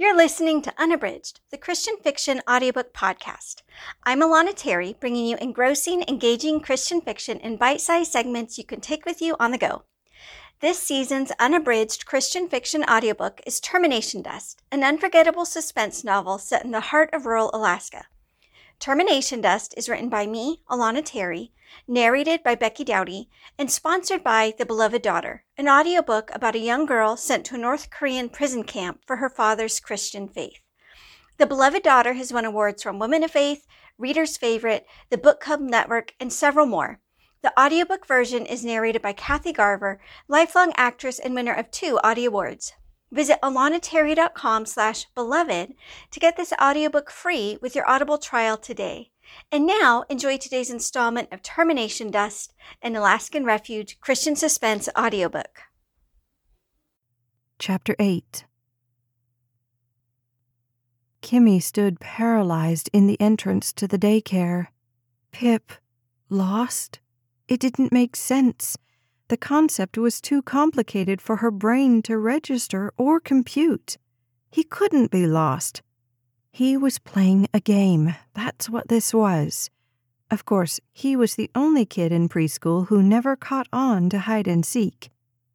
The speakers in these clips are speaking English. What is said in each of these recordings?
You're listening to Unabridged, the Christian fiction audiobook podcast. I'm Alana Terry, bringing you engrossing, engaging Christian fiction in bite sized segments you can take with you on the go. This season's unabridged Christian fiction audiobook is Termination Dust, an unforgettable suspense novel set in the heart of rural Alaska. Termination Dust is written by me, Alana Terry, narrated by Becky Doughty, and sponsored by The Beloved Daughter, an audiobook about a young girl sent to a North Korean prison camp for her father's Christian faith. The Beloved Daughter has won awards from Women of Faith, Reader's Favorite, the Book Club Network, and several more. The audiobook version is narrated by Kathy Garver, lifelong actress and winner of two Audie Awards. Visit alanaterry.com slash beloved to get this audiobook free with your Audible trial today. And now, enjoy today's installment of Termination Dust, an Alaskan Refuge Christian Suspense audiobook. Chapter 8 Kimmy stood paralyzed in the entrance to the daycare. Pip, lost? It didn't make sense. The concept was too complicated for her brain to register or compute. He couldn't be lost. He was playing a game. That's what this was. Of course, he was the only kid in preschool who never caught on to hide and seek.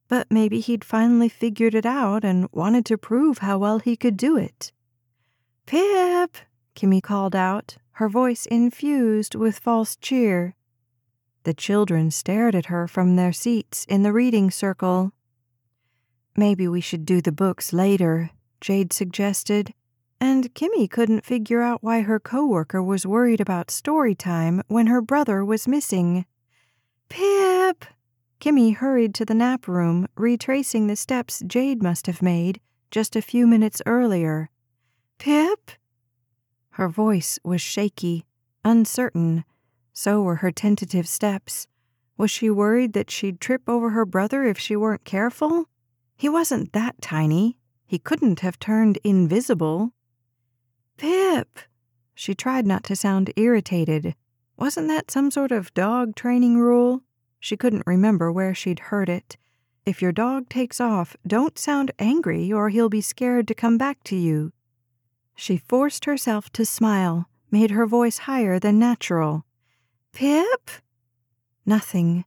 But maybe he'd finally figured it out and wanted to prove how well he could do it. Pip! Kimmy called out, her voice infused with false cheer. The children stared at her from their seats in the reading circle. Maybe we should do the books later, Jade suggested, and Kimmy couldn't figure out why her coworker was worried about story time when her brother was missing. Pip! Kimmy hurried to the nap room, retracing the steps Jade must have made just a few minutes earlier. Pip? Her voice was shaky, uncertain, so were her tentative steps. Was she worried that she'd trip over her brother if she weren't careful? He wasn't that tiny. He couldn't have turned invisible. Pip! She tried not to sound irritated. Wasn't that some sort of dog training rule? She couldn't remember where she'd heard it. If your dog takes off, don't sound angry or he'll be scared to come back to you. She forced herself to smile, made her voice higher than natural. Pip? Nothing.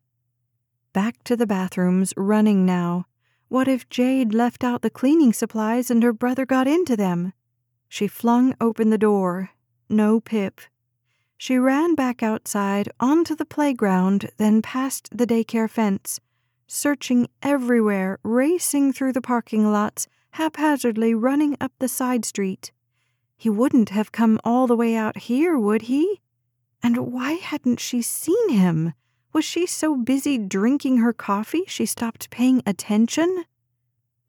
Back to the bathrooms, running now. What if Jade left out the cleaning supplies and her brother got into them? She flung open the door. No Pip. She ran back outside, onto the playground, then past the daycare fence, searching everywhere, racing through the parking lots, haphazardly running up the side street. He wouldn't have come all the way out here, would he? And why hadn't she seen him? Was she so busy drinking her coffee she stopped paying attention?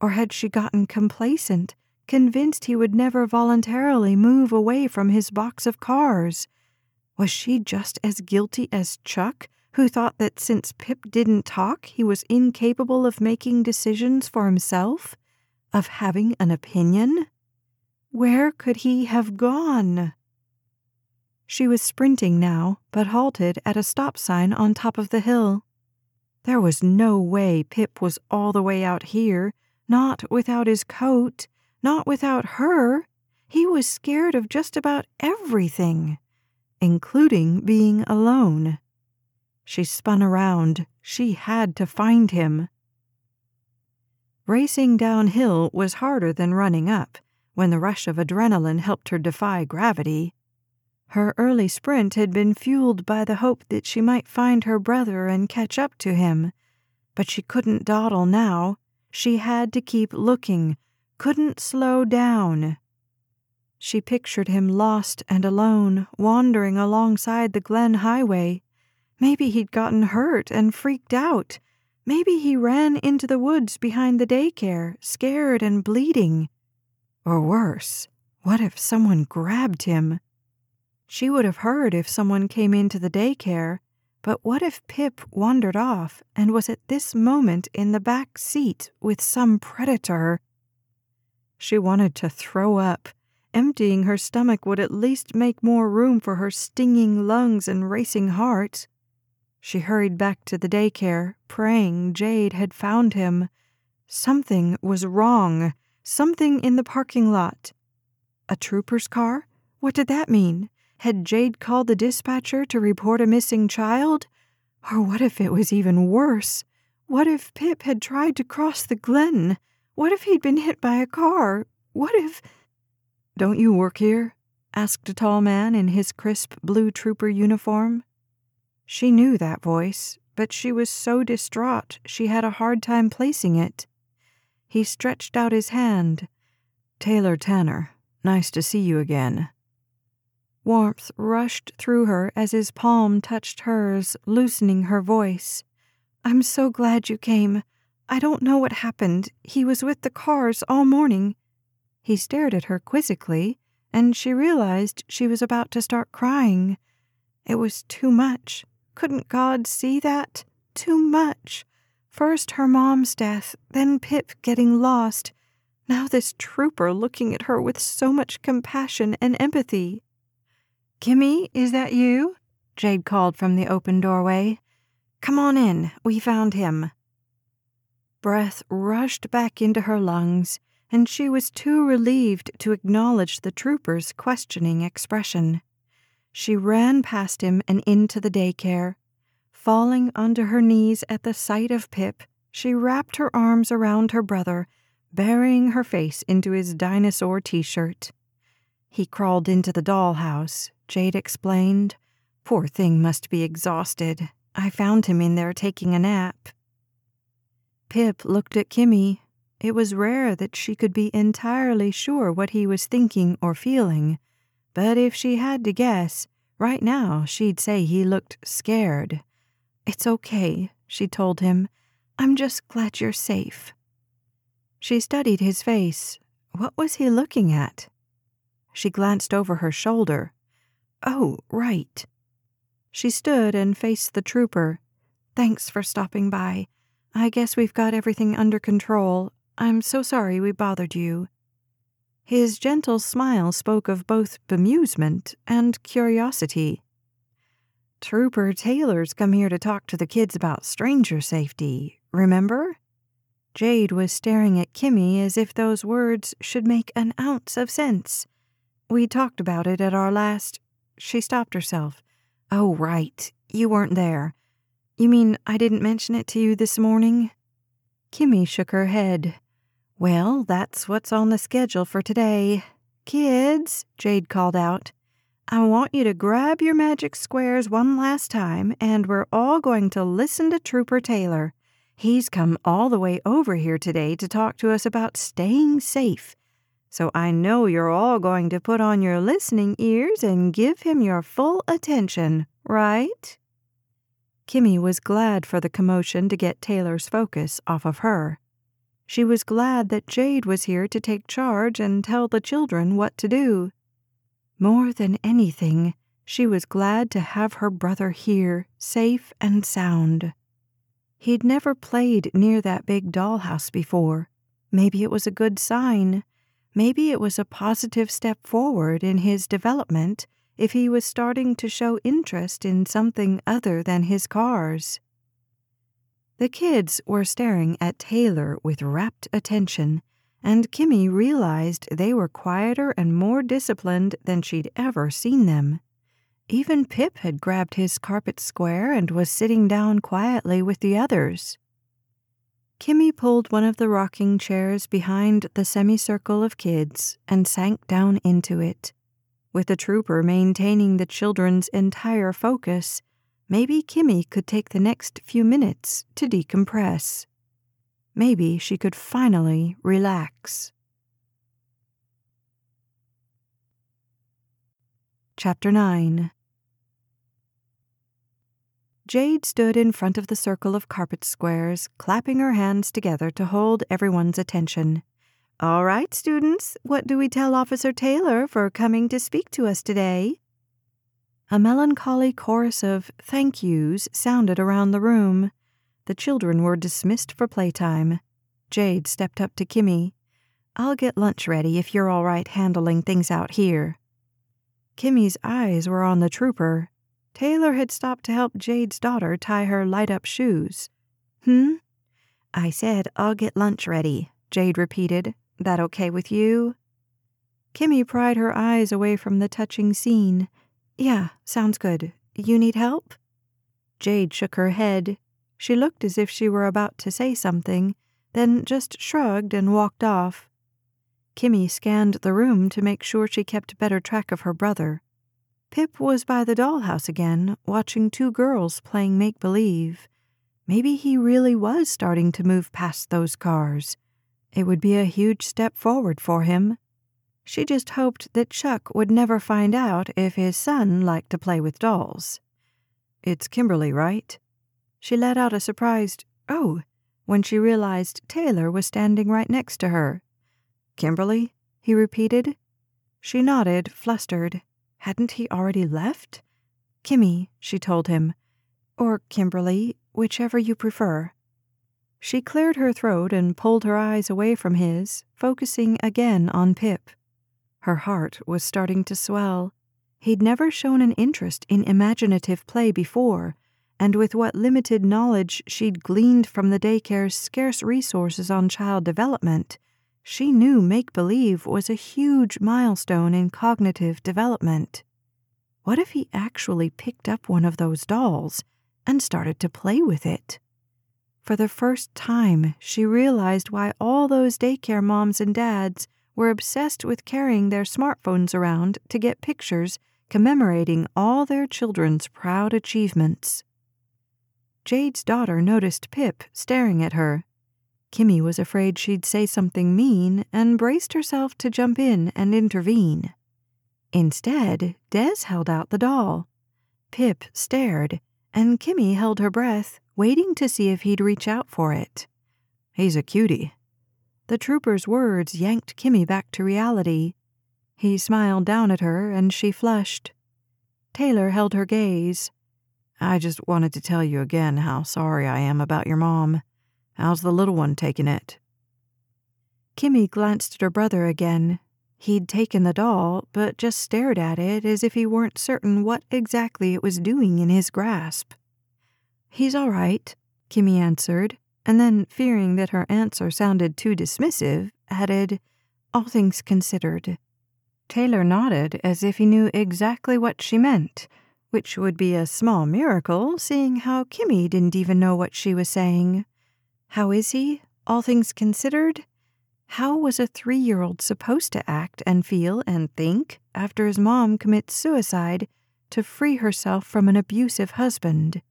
Or had she gotten complacent? convinced he would never voluntarily move away from his box of cars. Was she just as guilty as Chuck, who thought that since Pip didn't talk, he was incapable of making decisions for himself, of having an opinion? Where could he have gone? She was sprinting now, but halted at a stop sign on top of the hill. There was no way Pip was all the way out here, not without his coat. Not without her. He was scared of just about everything, including being alone. She spun around. She had to find him. Racing downhill was harder than running up when the rush of adrenaline helped her defy gravity. Her early sprint had been fueled by the hope that she might find her brother and catch up to him. But she couldn't dawdle now. She had to keep looking, couldn't slow down. She pictured him lost and alone, wandering alongside the Glenn Highway. Maybe he'd gotten hurt and freaked out. Maybe he ran into the woods behind the daycare, scared and bleeding. Or worse, what if someone grabbed him? She would have heard if someone came into the daycare, but what if Pip wandered off and was at this moment in the back seat with some predator? She wanted to throw up. Emptying her stomach would at least make more room for her stinging lungs and racing heart. She hurried back to the daycare, praying Jade had found him. Something was wrong. Something in the parking lot. A trooper's car? What did that mean? Had Jade called the dispatcher to report a missing child? Or what if it was even worse? What if Pip had tried to cross the Glenn? What if he'd been hit by a car? What if. Don't you work here? asked a tall man in his crisp blue trooper uniform. She knew that voice, but she was so distraught she had a hard time placing it. He stretched out his hand. Taylor Tanner, nice to see you again. Warmth rushed through her as his palm touched hers, loosening her voice. I'm so glad you came. I don't know what happened. He was with the cars all morning. He stared at her quizzically, and she realized she was about to start crying. It was too much. Couldn't God see that? Too much. First her mom's death, then Pip getting lost. Now this trooper looking at her with so much compassion and empathy. Kimmy, is that you? Jade called from the open doorway. Come on in. We found him. Breath rushed back into her lungs, and she was too relieved to acknowledge the trooper's questioning expression. She ran past him and into the daycare. Falling onto her knees at the sight of Pip, she wrapped her arms around her brother, burying her face into his dinosaur t shirt. He crawled into the dollhouse, Jade explained. Poor thing must be exhausted. I found him in there taking a nap. Pip looked at Kimmy. It was rare that she could be entirely sure what he was thinking or feeling, but if she had to guess, right now she'd say he looked scared. It's okay, she told him. I'm just glad you're safe. She studied his face. What was he looking at? She glanced over her shoulder. Oh, right. She stood and faced the trooper. Thanks for stopping by. I guess we've got everything under control. I'm so sorry we bothered you. His gentle smile spoke of both bemusement and curiosity. Trooper Taylor's come here to talk to the kids about stranger safety, remember? Jade was staring at Kimmy as if those words should make an ounce of sense. We talked about it at our last. She stopped herself. Oh, right. You weren't there. You mean I didn't mention it to you this morning? Kimmy shook her head. Well, that's what's on the schedule for today. Kids, Jade called out, I want you to grab your magic squares one last time, and we're all going to listen to Trooper Taylor. He's come all the way over here today to talk to us about staying safe. So I know you're all going to put on your listening ears and give him your full attention, right? Kimmy was glad for the commotion to get Taylor's focus off of her. She was glad that Jade was here to take charge and tell the children what to do. More than anything, she was glad to have her brother here, safe and sound. He'd never played near that big dollhouse before. Maybe it was a good sign. Maybe it was a positive step forward in his development if he was starting to show interest in something other than his cars. The kids were staring at Taylor with rapt attention, and Kimmy realized they were quieter and more disciplined than she'd ever seen them. Even Pip had grabbed his carpet square and was sitting down quietly with the others. Kimmy pulled one of the rocking chairs behind the semicircle of kids and sank down into it. With the trooper maintaining the children's entire focus, maybe Kimmy could take the next few minutes to decompress. Maybe she could finally relax. Chapter 9 Jade stood in front of the circle of carpet squares, clapping her hands together to hold everyone's attention. All right, students, what do we tell Officer Taylor for coming to speak to us today? A melancholy chorus of thank yous sounded around the room. The children were dismissed for playtime. Jade stepped up to Kimmy. I'll get lunch ready if you're all right handling things out here. Kimmy's eyes were on the trooper. Taylor had stopped to help Jade's daughter tie her light up shoes. Hmm? I said, I'll get lunch ready, Jade repeated, that okay with you? Kimmy pried her eyes away from the touching scene. Yeah, sounds good. You need help? Jade shook her head. She looked as if she were about to say something, then just shrugged and walked off. Kimmy scanned the room to make sure she kept better track of her brother. Pip was by the dollhouse again, watching two girls playing make believe. Maybe he really was starting to move past those cars. It would be a huge step forward for him. She just hoped that Chuck would never find out if his son liked to play with dolls. It's Kimberly, right? She let out a surprised, oh, when she realized Taylor was standing right next to her. Kimberly? he repeated. She nodded, flustered. Hadn't he already left? Kimmy, she told him. Or Kimberly, whichever you prefer. She cleared her throat and pulled her eyes away from his, focusing again on Pip. Her heart was starting to swell. He'd never shown an interest in imaginative play before, and with what limited knowledge she'd gleaned from the daycare's scarce resources on child development, she knew make believe was a huge milestone in cognitive development. What if he actually picked up one of those dolls and started to play with it? For the first time, she realized why all those daycare moms and dads were obsessed with carrying their smartphones around to get pictures commemorating all their children's proud achievements. Jade's daughter noticed Pip staring at her Kimmy was afraid she'd say something mean and braced herself to jump in and intervene. Instead, Des held out the doll. Pip stared, and Kimmy held her breath, waiting to see if he'd reach out for it. He's a cutie. The trooper's words yanked Kimmy back to reality. He smiled down at her, and she flushed. Taylor held her gaze. I just wanted to tell you again how sorry I am about your mom. How's the little one taking it? Kimmy glanced at her brother again. He'd taken the doll, but just stared at it as if he weren't certain what exactly it was doing in his grasp. He's all right, Kimmy answered, and then, fearing that her answer sounded too dismissive, added, All things considered. Taylor nodded as if he knew exactly what she meant, which would be a small miracle, seeing how Kimmy didn't even know what she was saying. How is he, all things considered? How was a three year old supposed to act and feel and think after his mom commits suicide to free herself from an abusive husband?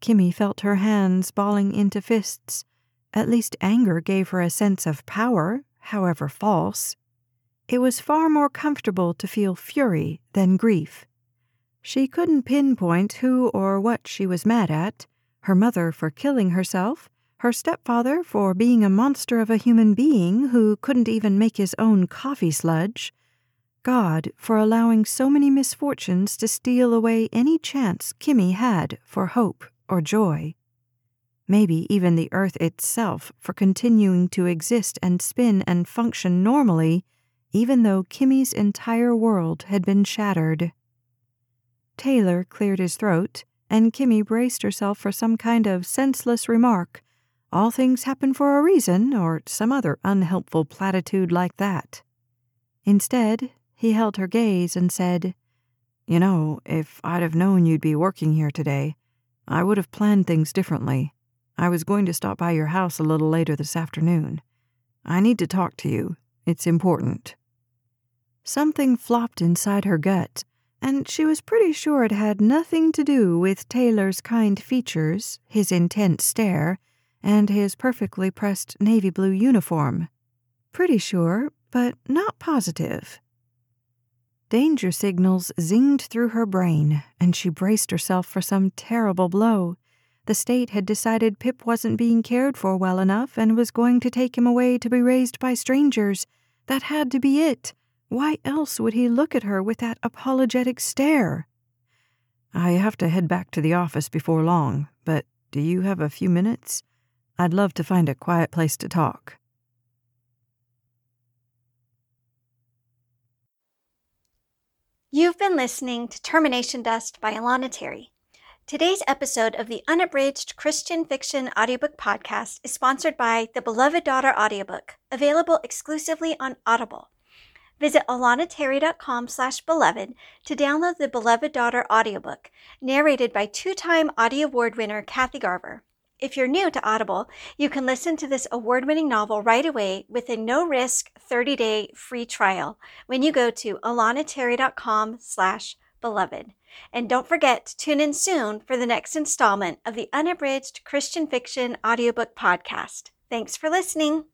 Kimmy felt her hands balling into fists. At least anger gave her a sense of power, however false. It was far more comfortable to feel fury than grief. She couldn't pinpoint who or what she was mad at her mother for killing herself, her stepfather for being a monster of a human being who couldn't even make his own coffee sludge, God for allowing so many misfortunes to steal away any chance Kimmy had for hope or joy. Maybe even the earth itself for continuing to exist and spin and function normally, even though Kimmy's entire world had been shattered. Taylor cleared his throat, and Kimmy braced herself for some kind of senseless remark all things happen for a reason, or some other unhelpful platitude like that. Instead, he held her gaze and said, You know, if I'd have known you'd be working here today, I would have planned things differently. I was going to stop by your house a little later this afternoon. I need to talk to you. It's important. Something flopped inside her gut, and she was pretty sure it had nothing to do with Taylor's kind features, his intense stare, and his perfectly pressed navy blue uniform. Pretty sure, but not positive. Danger signals zinged through her brain, and she braced herself for some terrible blow. The state had decided Pip wasn't being cared for well enough and was going to take him away to be raised by strangers. That had to be it. Why else would he look at her with that apologetic stare? I have to head back to the office before long, but do you have a few minutes? I'd love to find a quiet place to talk. You've been listening to Termination Dust by Alana Terry. Today's episode of the Unabridged Christian Fiction Audiobook Podcast is sponsored by the Beloved Daughter Audiobook, available exclusively on Audible. Visit alanaterry.com slash beloved to download the Beloved Daughter audiobook, narrated by two-time Audie Award winner Kathy Garver. If you're new to Audible, you can listen to this award-winning novel right away with a no-risk 30-day free trial when you go to alanaterry.com slash beloved. And don't forget to tune in soon for the next installment of the Unabridged Christian Fiction Audiobook Podcast. Thanks for listening.